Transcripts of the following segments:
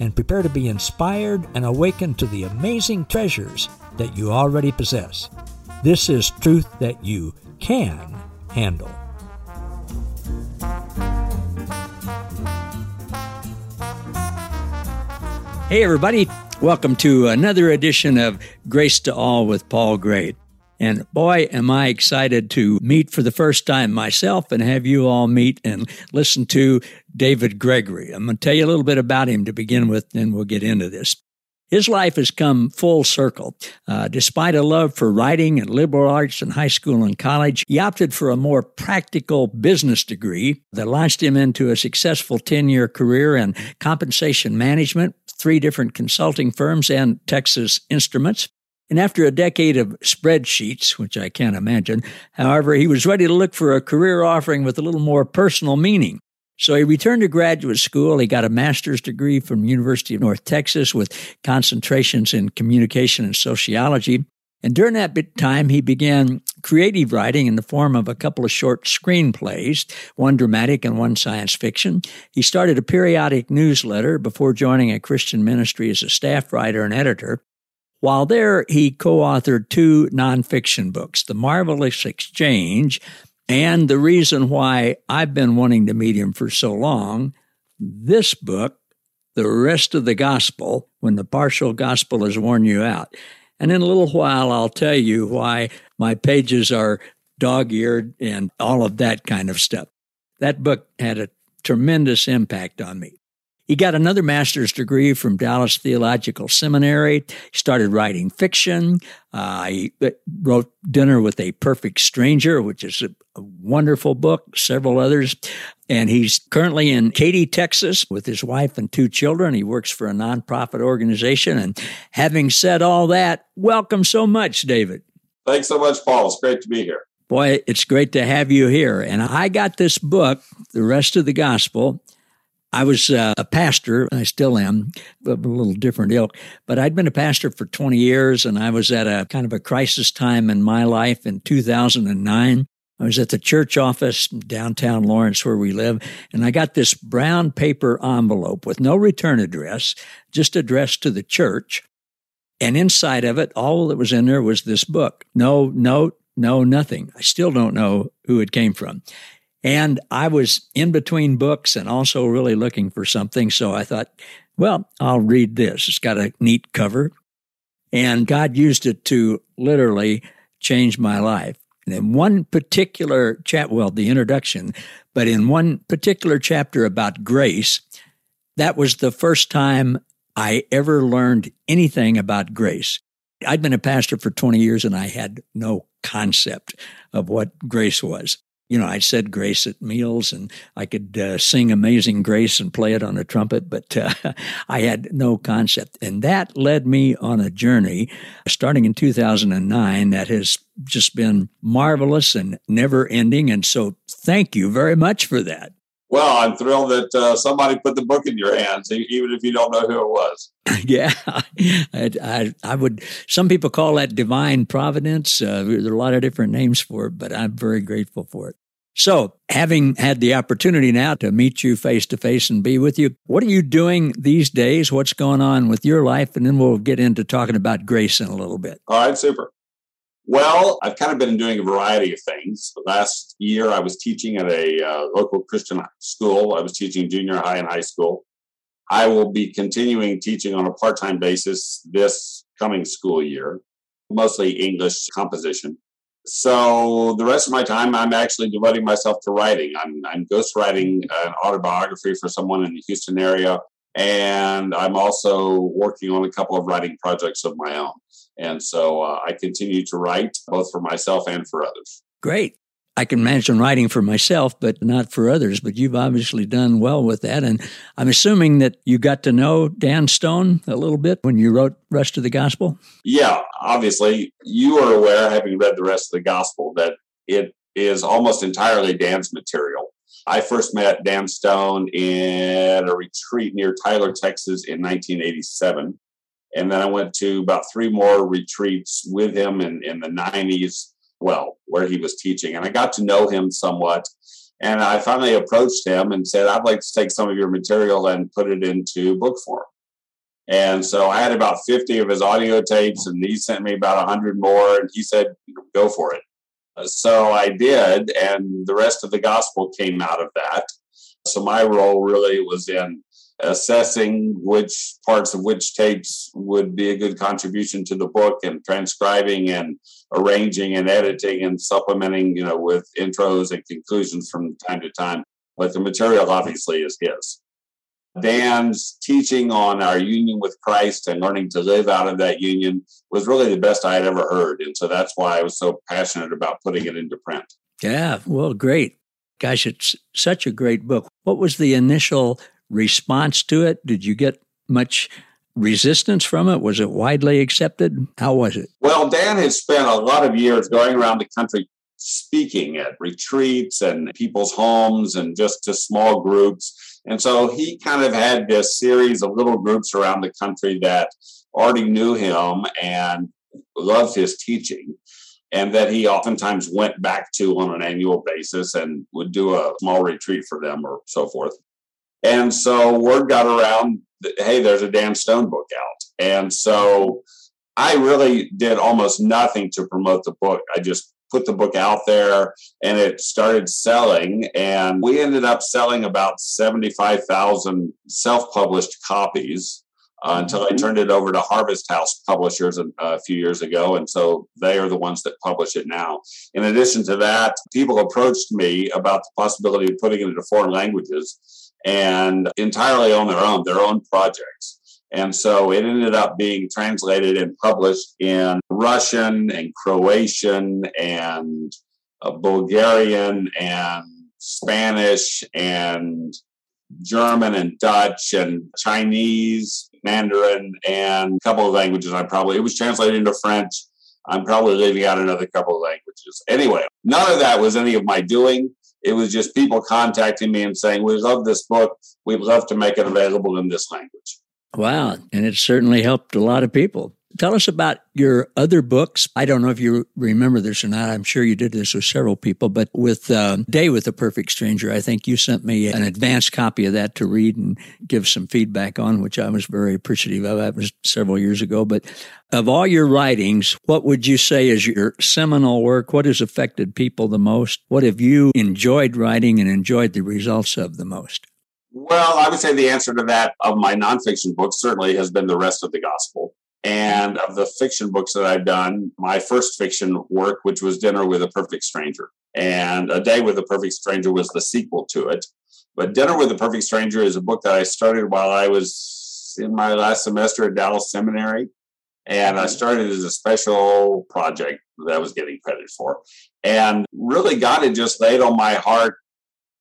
and prepare to be inspired and awakened to the amazing treasures that you already possess. This is truth that you can handle. Hey, everybody. Welcome to another edition of Grace to All with Paul Gray. And boy, am I excited to meet for the first time myself and have you all meet and listen to David Gregory. I'm going to tell you a little bit about him to begin with, then we'll get into this. His life has come full circle. Uh, despite a love for writing and liberal arts in high school and college, he opted for a more practical business degree that launched him into a successful 10 year career in compensation management, three different consulting firms, and Texas Instruments. And after a decade of spreadsheets, which I can't imagine, however, he was ready to look for a career offering with a little more personal meaning. So he returned to graduate school. He got a master's degree from University of North Texas with concentrations in communication and sociology. And during that time, he began creative writing in the form of a couple of short screenplays, one dramatic and one science fiction. He started a periodic newsletter before joining a Christian ministry as a staff writer and editor. While there, he co authored two nonfiction books The Marvelous Exchange and the reason why I've been wanting to meet him for so long, this book, The Rest of the Gospel, when the partial gospel has worn you out. And in a little while, I'll tell you why my pages are dog eared and all of that kind of stuff. That book had a tremendous impact on me. He got another master's degree from Dallas Theological Seminary. He started writing fiction. Uh, he uh, wrote Dinner with a Perfect Stranger, which is a, a wonderful book, several others. And he's currently in Katy, Texas with his wife and two children. He works for a nonprofit organization. And having said all that, welcome so much, David. Thanks so much, Paul. It's great to be here. Boy, it's great to have you here. And I got this book, The Rest of the Gospel, I was uh, a pastor. I still am, a little different ilk, but I'd been a pastor for 20 years and I was at a kind of a crisis time in my life in 2009. I was at the church office downtown Lawrence where we live, and I got this brown paper envelope with no return address, just addressed to the church. And inside of it, all that was in there was this book. No note, no nothing. I still don't know who it came from. And I was in between books and also really looking for something. So I thought, well, I'll read this. It's got a neat cover. And God used it to literally change my life. And in one particular chapter, well, the introduction, but in one particular chapter about grace, that was the first time I ever learned anything about grace. I'd been a pastor for 20 years and I had no concept of what grace was you know, I said grace at meals and I could uh, sing Amazing Grace and play it on a trumpet, but uh, I had no concept. And that led me on a journey starting in 2009 that has just been marvelous and never ending. And so thank you very much for that. Well, I'm thrilled that uh, somebody put the book in your hands, even if you don't know who it was. yeah, I, I, I, would. Some people call that divine providence. Uh, there are a lot of different names for it, but I'm very grateful for it. So, having had the opportunity now to meet you face to face and be with you, what are you doing these days? What's going on with your life? And then we'll get into talking about grace in a little bit. All right, super. Well, I've kind of been doing a variety of things. Last year, I was teaching at a uh, local Christian school. I was teaching junior high and high school. I will be continuing teaching on a part time basis this coming school year, mostly English composition. So the rest of my time, I'm actually devoting myself to writing. I'm, I'm ghostwriting an autobiography for someone in the Houston area. And I'm also working on a couple of writing projects of my own. And so uh, I continue to write both for myself and for others. Great. I can imagine writing for myself, but not for others. But you've obviously done well with that. And I'm assuming that you got to know Dan Stone a little bit when you wrote Rest of the Gospel. Yeah, obviously. You are aware, having read the rest of the Gospel, that it is almost entirely Dan's material. I first met Dan Stone in a retreat near Tyler, Texas in 1987. And then I went to about three more retreats with him in, in the 90s, well, where he was teaching. And I got to know him somewhat. And I finally approached him and said, I'd like to take some of your material and put it into book form. And so I had about 50 of his audio tapes, and he sent me about 100 more. And he said, Go for it. So I did, and the rest of the gospel came out of that. So my role really was in assessing which parts of which tapes would be a good contribution to the book and transcribing and arranging and editing and supplementing, you know, with intros and conclusions from time to time. But the material obviously is his. Dan's teaching on our union with Christ and learning to live out of that union was really the best I had ever heard. And so that's why I was so passionate about putting it into print. Yeah, well, great. Gosh, it's such a great book. What was the initial response to it? Did you get much resistance from it? Was it widely accepted? How was it? Well, Dan has spent a lot of years going around the country speaking at retreats and people's homes and just to small groups. And so he kind of had this series of little groups around the country that already knew him and loved his teaching and that he oftentimes went back to on an annual basis and would do a small retreat for them or so forth. And so word got around that, hey, there's a Dan Stone book out. And so I really did almost nothing to promote the book. I just put the book out there and it started selling. And we ended up selling about 75,000 self published copies. Uh, until I mm-hmm. turned it over to Harvest House Publishers a, a, few years ago. And so they are the ones that publish it now. In addition to that, people approached me about the possibility of putting it into foreign languages and entirely on their own, their own projects. And so it ended up being translated and published in Russian and Croatian and uh, Bulgarian and Spanish and German and Dutch and Chinese, Mandarin, and a couple of languages. I probably, it was translated into French. I'm probably leaving out another couple of languages. Anyway, none of that was any of my doing. It was just people contacting me and saying, We love this book. We'd love to make it available in this language. Wow. And it certainly helped a lot of people. Tell us about your other books. I don't know if you remember this or not. I'm sure you did this with several people, but with uh, Day with a Perfect Stranger, I think you sent me an advanced copy of that to read and give some feedback on, which I was very appreciative of. That was several years ago. But of all your writings, what would you say is your seminal work? What has affected people the most? What have you enjoyed writing and enjoyed the results of the most? Well, I would say the answer to that of my nonfiction books certainly has been the rest of the gospel. And of the fiction books that I've done, my first fiction work, which was Dinner with a Perfect Stranger, and A Day with a Perfect Stranger was the sequel to it. But Dinner with a Perfect Stranger is a book that I started while I was in my last semester at Dallas Seminary. And I mm-hmm. started as a special project that I was getting credit for. And really, God had just laid on my heart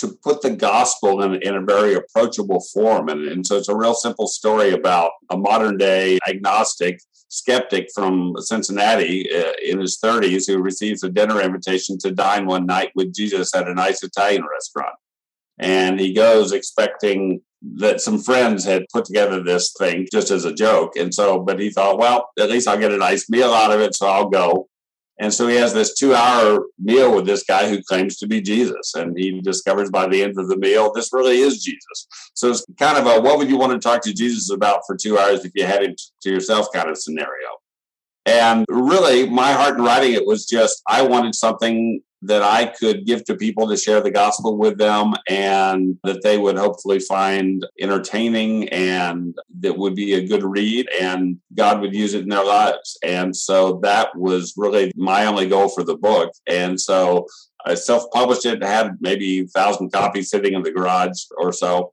to put the gospel in, in a very approachable form. And, and so it's a real simple story about a modern day agnostic skeptic from Cincinnati uh, in his 30s who receives a dinner invitation to dine one night with Jesus at a nice Italian restaurant. And he goes expecting that some friends had put together this thing just as a joke. And so, but he thought, well, at least I'll get a nice meal out of it, so I'll go. And so he has this two hour meal with this guy who claims to be Jesus. And he discovers by the end of the meal, this really is Jesus. So it's kind of a what would you want to talk to Jesus about for two hours if you had him to yourself kind of scenario. And really, my heart in writing it was just I wanted something that I could give to people to share the gospel with them and that they would hopefully find entertaining and that would be a good read and God would use it in their lives. And so that was really my only goal for the book. And so I self published it, had maybe a thousand copies sitting in the garage or so.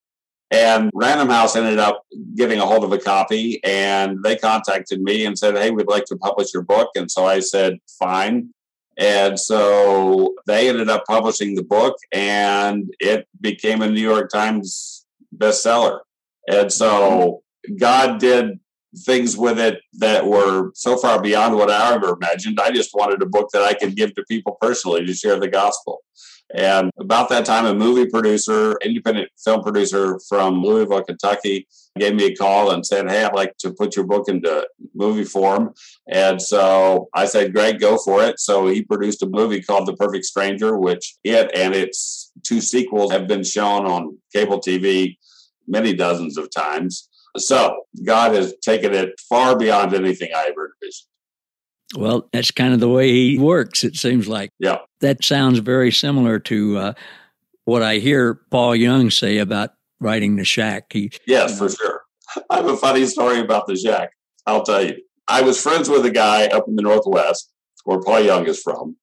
And Random House ended up getting a hold of a copy and they contacted me and said, Hey, we'd like to publish your book. And so I said, Fine And so they ended up publishing the book and it became a New York Times bestseller. And so God did things with it that were so far beyond what I ever imagined. I just wanted a book that I could give to people personally to share the gospel. And about that time, a movie producer, independent film producer from Louisville, Kentucky, gave me a call and said, Hey, I'd like to put your book into movie form. And so I said, Great, go for it. So he produced a movie called The Perfect Stranger, which it and its two sequels have been shown on cable TV many dozens of times. So God has taken it far beyond anything I ever envisioned. Well, that's kind of the way he works, it seems like. Yeah. That sounds very similar to uh, what I hear Paul Young say about writing The Shack. He, yes, for sure. I have a funny story about The Shack. I'll tell you. I was friends with a guy up in the Northwest, where Paul Young is from,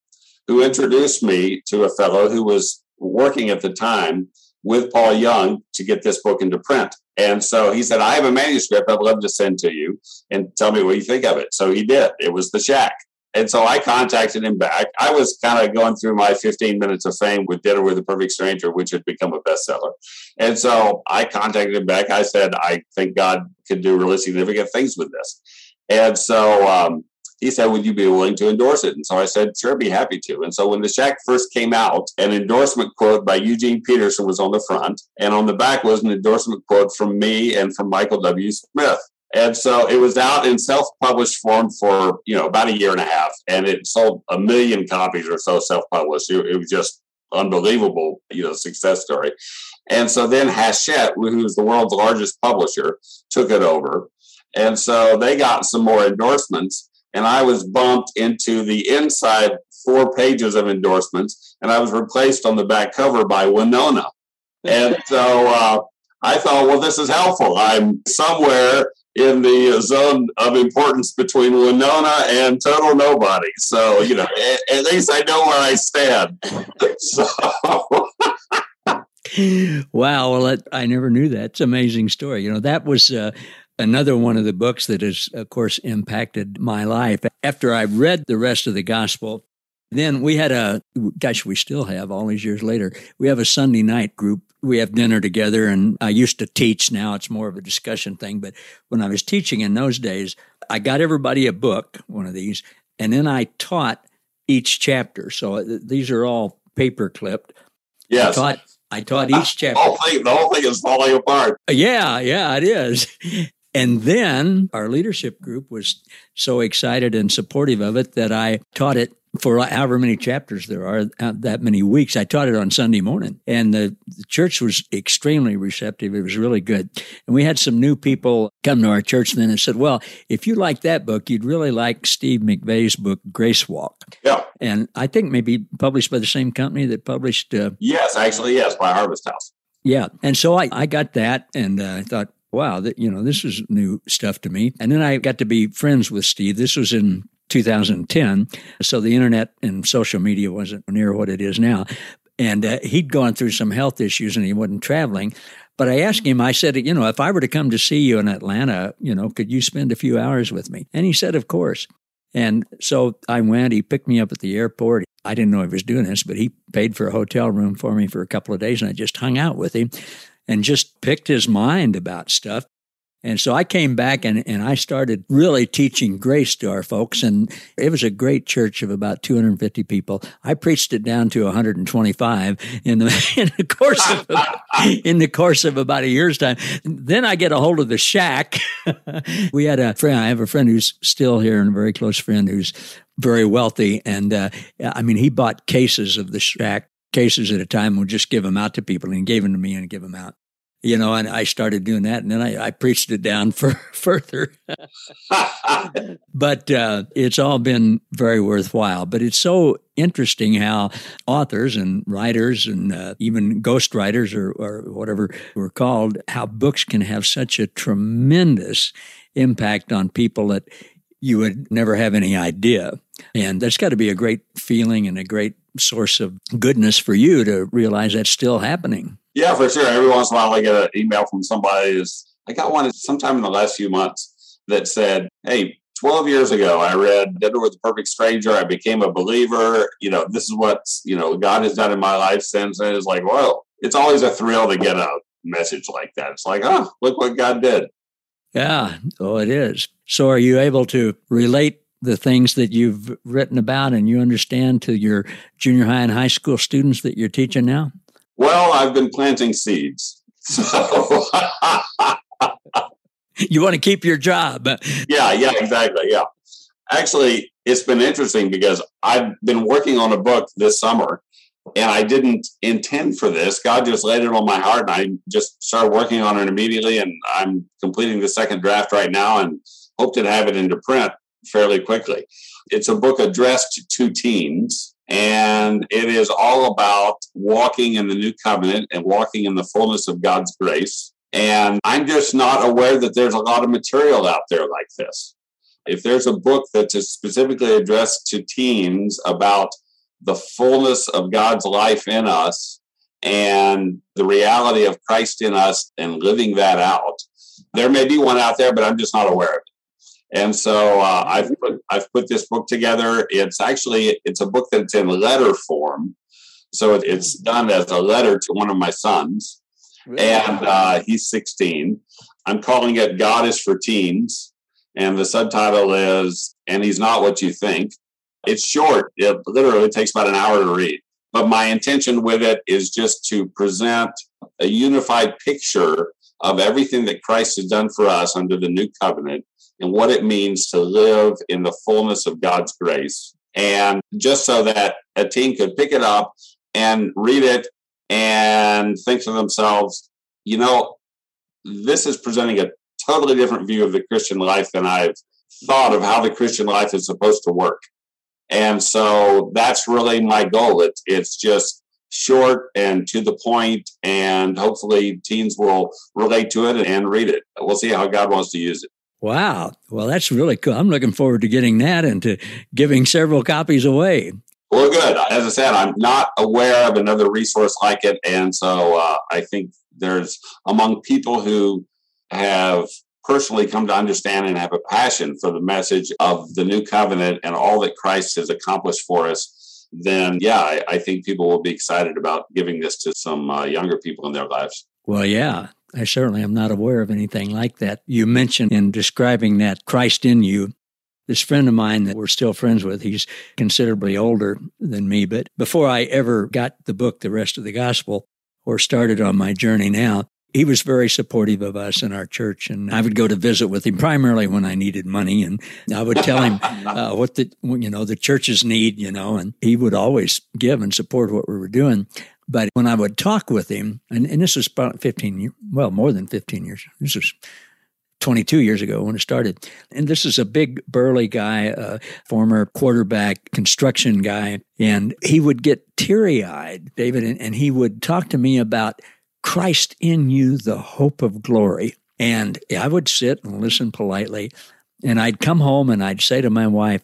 who introduced me to a fellow who was working at the time with Paul Young to get this book into print. And so he said, I have a manuscript I'd love to send to you and tell me what you think of it. So he did. It was The Shack. And so I contacted him back. I was kind of going through my 15 minutes of fame with Dinner with a Perfect Stranger, which had become a bestseller. And so I contacted him back. I said, I think God could do really significant things with this. And so um, he said, Would you be willing to endorse it? And so I said, Sure, be happy to. And so when the Shack first came out, an endorsement quote by Eugene Peterson was on the front, and on the back was an endorsement quote from me and from Michael W. Smith. And so it was out in self-published form for you know about a year and a half, and it sold a million copies or so self-published. It, was just unbelievable, you know, success story. And so then Hachette, who's the world's largest publisher, took it over. And so they got some more endorsements and I was bumped into the inside four pages of endorsements, and I was replaced on the back cover by Wynonna. And so uh, I thought, well, this is helpful. I'm somewhere in the zone of importance between Wynonna and total nobody. So, you know, at, at least I know where I stand. so. wow. Well, I never knew that. It's an amazing story. You know, that was. Uh, Another one of the books that has, of course, impacted my life. After I read the rest of the gospel, then we had a, gosh, we still have all these years later, we have a Sunday night group. We have dinner together, and I used to teach. Now it's more of a discussion thing. But when I was teaching in those days, I got everybody a book, one of these, and then I taught each chapter. So uh, these are all paper clipped. Yes. I taught, I taught each chapter. The whole thing, the whole thing is falling apart. Yeah, yeah, it is. And then our leadership group was so excited and supportive of it that I taught it for however many chapters there are, uh, that many weeks. I taught it on Sunday morning, and the, the, church was extremely receptive. It was really good. And we had some new people come to our church then and said, Well, if you like that book, you'd really like Steve McVey's book, Grace Walk. Yeah. And I think maybe published by the same company that published. Uh, yes, actually, yes, by Harvest House. Yeah. And so I, I got that and uh, I thought, wow, that, you know, this is new stuff to me. And then I got to be friends with Steve. This was in 2010. So the internet and social media wasn't near what it is now. And uh, he'd gone through some health issues and he wasn't traveling. But I asked him, I said, you know, if I were to come to see you in Atlanta, you know, could you spend a few hours with me? And he said, of course. And so I went, he picked me up at the airport. I didn't know he was doing this, but he paid for a hotel room for me for a couple of days and I just hung out with him and just picked his mind about stuff. And so I came back and, and I started really teaching grace to our folks. And it was a great church of about 250 people. I preached it down to 125 in the, in the course of, in the course of about a year's time. Then I get a hold of the shack. we had a friend, I have a friend who's still here and a very close friend who's very wealthy. And, uh, I mean, he bought cases of the shack cases at a time would just give them out to people and gave them to me and give them out you know, and I started doing that, and then I, I preached it down for further. but uh, it's all been very worthwhile. But it's so interesting how authors and writers and uh, even ghostwriters or, or whatever we're called, how books can have such a tremendous impact on people that you would never have any idea. And that's got to be a great feeling and a great source of goodness for you to realize that's still happening. Yeah, for sure. Every once in a while, I get an email from somebody. Is I got one sometime in the last few months that said, "Hey, 12 years ago, I read Dinner with the Perfect Stranger. I became a believer. You know, this is what, you know, God has done in my life since. And it's like, whoa, it's always a thrill to get a message like that. It's like, oh, look what God did. Yeah, oh, it is. So are you able to relate the things that you've written about and you understand to your junior high and high school students that you're teaching now? Well, I've been planting seeds. So you want to keep your job. Yeah, yeah, exactly. Yeah. Actually, it's been interesting because I've been working on a book this summer and I didn't intend for this. God just laid it on my heart and I just started working on it immediately. And I'm completing the second draft right now and hope to have it into print fairly quickly. It's a book addressed to teens and it is all about walking in the new covenant and walking in the fullness of God's grace. And I'm just not aware that there's a lot of material out there like this. If there's a book that's specifically addressed to teens about the fullness of God's life in us and the reality of Christ in us and living that out, there may be one out there, but I'm just not aware of it. And so uh, I've put, I've put this book together. It's actually it's a book that's in letter form, so it's done as a letter to one of my sons, really? and uh, he's 16. I'm calling it God is for Teens, and the subtitle is "And He's Not What You Think." It's short; it literally takes about an hour to read. But my intention with it is just to present a unified picture of everything that Christ has done for us under the new covenant and what it means to live in the fullness of God's grace. And just so that a teen could pick it up and read it and think to themselves, you know, this is presenting a totally different view of the Christian life than I've thought of how the Christian life is supposed to work. And so that's really my goal. It's it's just short and to the point, and hopefully teens will relate to it and read it. We'll see how God wants to use it. Wow. Well, that's really cool. I'm looking forward to getting that and to giving several copies away. Well, good. As I said, I'm not aware of another resource like it. And so uh, I think there's among people who have personally come to understand and have a passion for the message of the new covenant and all that Christ has accomplished for us, then yeah, I, I think people will be excited about giving this to some uh, younger people in their lives. Well, yeah, I certainly am not aware of anything like that. You mentioned in describing that Christ in you, this friend of mine that we're still friends with, he's considerably older than me, but before I ever got the book, The Rest of the Gospel, or started on my journey now, he was very supportive of us in our church and i would go to visit with him primarily when i needed money and i would tell him uh, what the you know the churches need you know and he would always give and support what we were doing but when I would talk with him, and, and this was about 15 years, well, more than 15 years. This was 22 years ago when it started. And this is a big, burly guy, a former quarterback, construction guy. And he would get teary eyed, David, and, and he would talk to me about Christ in you, the hope of glory. And I would sit and listen politely. And I'd come home and I'd say to my wife,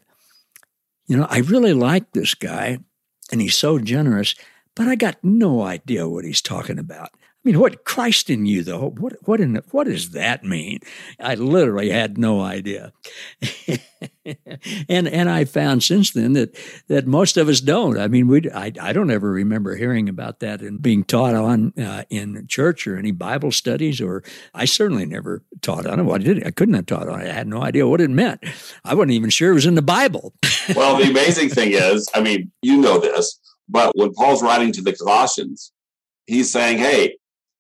You know, I really like this guy, and he's so generous but I got no idea what he's talking about. I mean, what Christ in you, though? What what in what does that mean? I literally had no idea, and and I found since then that that most of us don't. I mean, we I, I don't ever remember hearing about that and being taught on uh, in church or any Bible studies, or I certainly never taught on it. Well, I did I couldn't have taught on it. I had no idea what it meant. I wasn't even sure it was in the Bible. well, the amazing thing is, I mean, you know this but when Paul's writing to the Colossians, he's saying, hey,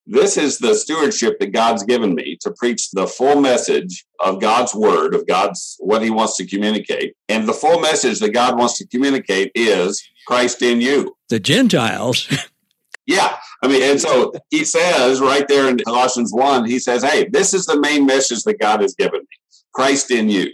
this is the stewardship that God's given me to preach the full message of God's word, of God's what he wants to communicate. And the full message that God wants to communicate is Christ in you. The Gentiles. yeah. I mean, and so he says right there in Colossians 1, he says, Hey, this is the main message that God has given me Christ in you.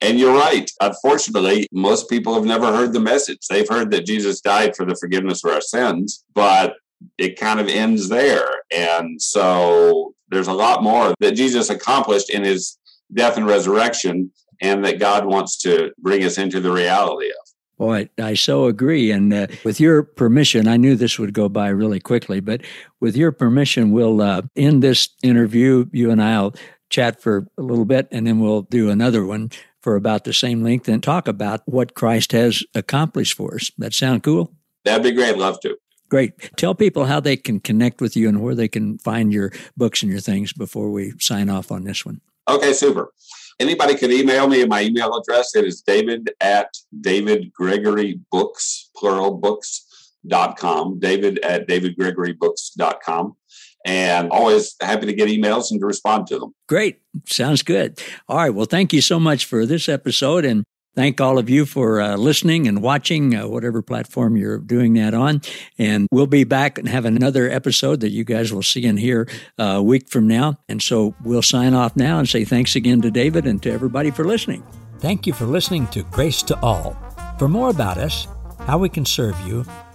And you're right. Unfortunately, most people have never heard the message. They've heard that Jesus died for the forgiveness of our sins, but it kind of ends there. And so there's a lot more that Jesus accomplished in his death and resurrection, and that God wants to bring us into the reality of. Boy, I so agree. And uh, with your permission, I knew this would go by really quickly, but with your permission, we'll uh, end this interview. You and I'll chat for a little bit, and then we'll do another one for about the same length and talk about what Christ has accomplished for us. That sound cool? That'd be great. Love to. Great. Tell people how they can connect with you and where they can find your books and your things before we sign off on this one. Okay, super. Anybody can email me. At my email address it is david at David Gregory Books, plural books, dot com. David at David Gregory Books dot com. And always happy to get emails and to respond to them. Great. Sounds good. All right. Well, thank you so much for this episode. And Thank all of you for uh, listening and watching, uh, whatever platform you're doing that on. And we'll be back and have another episode that you guys will see and hear uh, a week from now. And so we'll sign off now and say thanks again to David and to everybody for listening. Thank you for listening to Grace to All. For more about us, how we can serve you,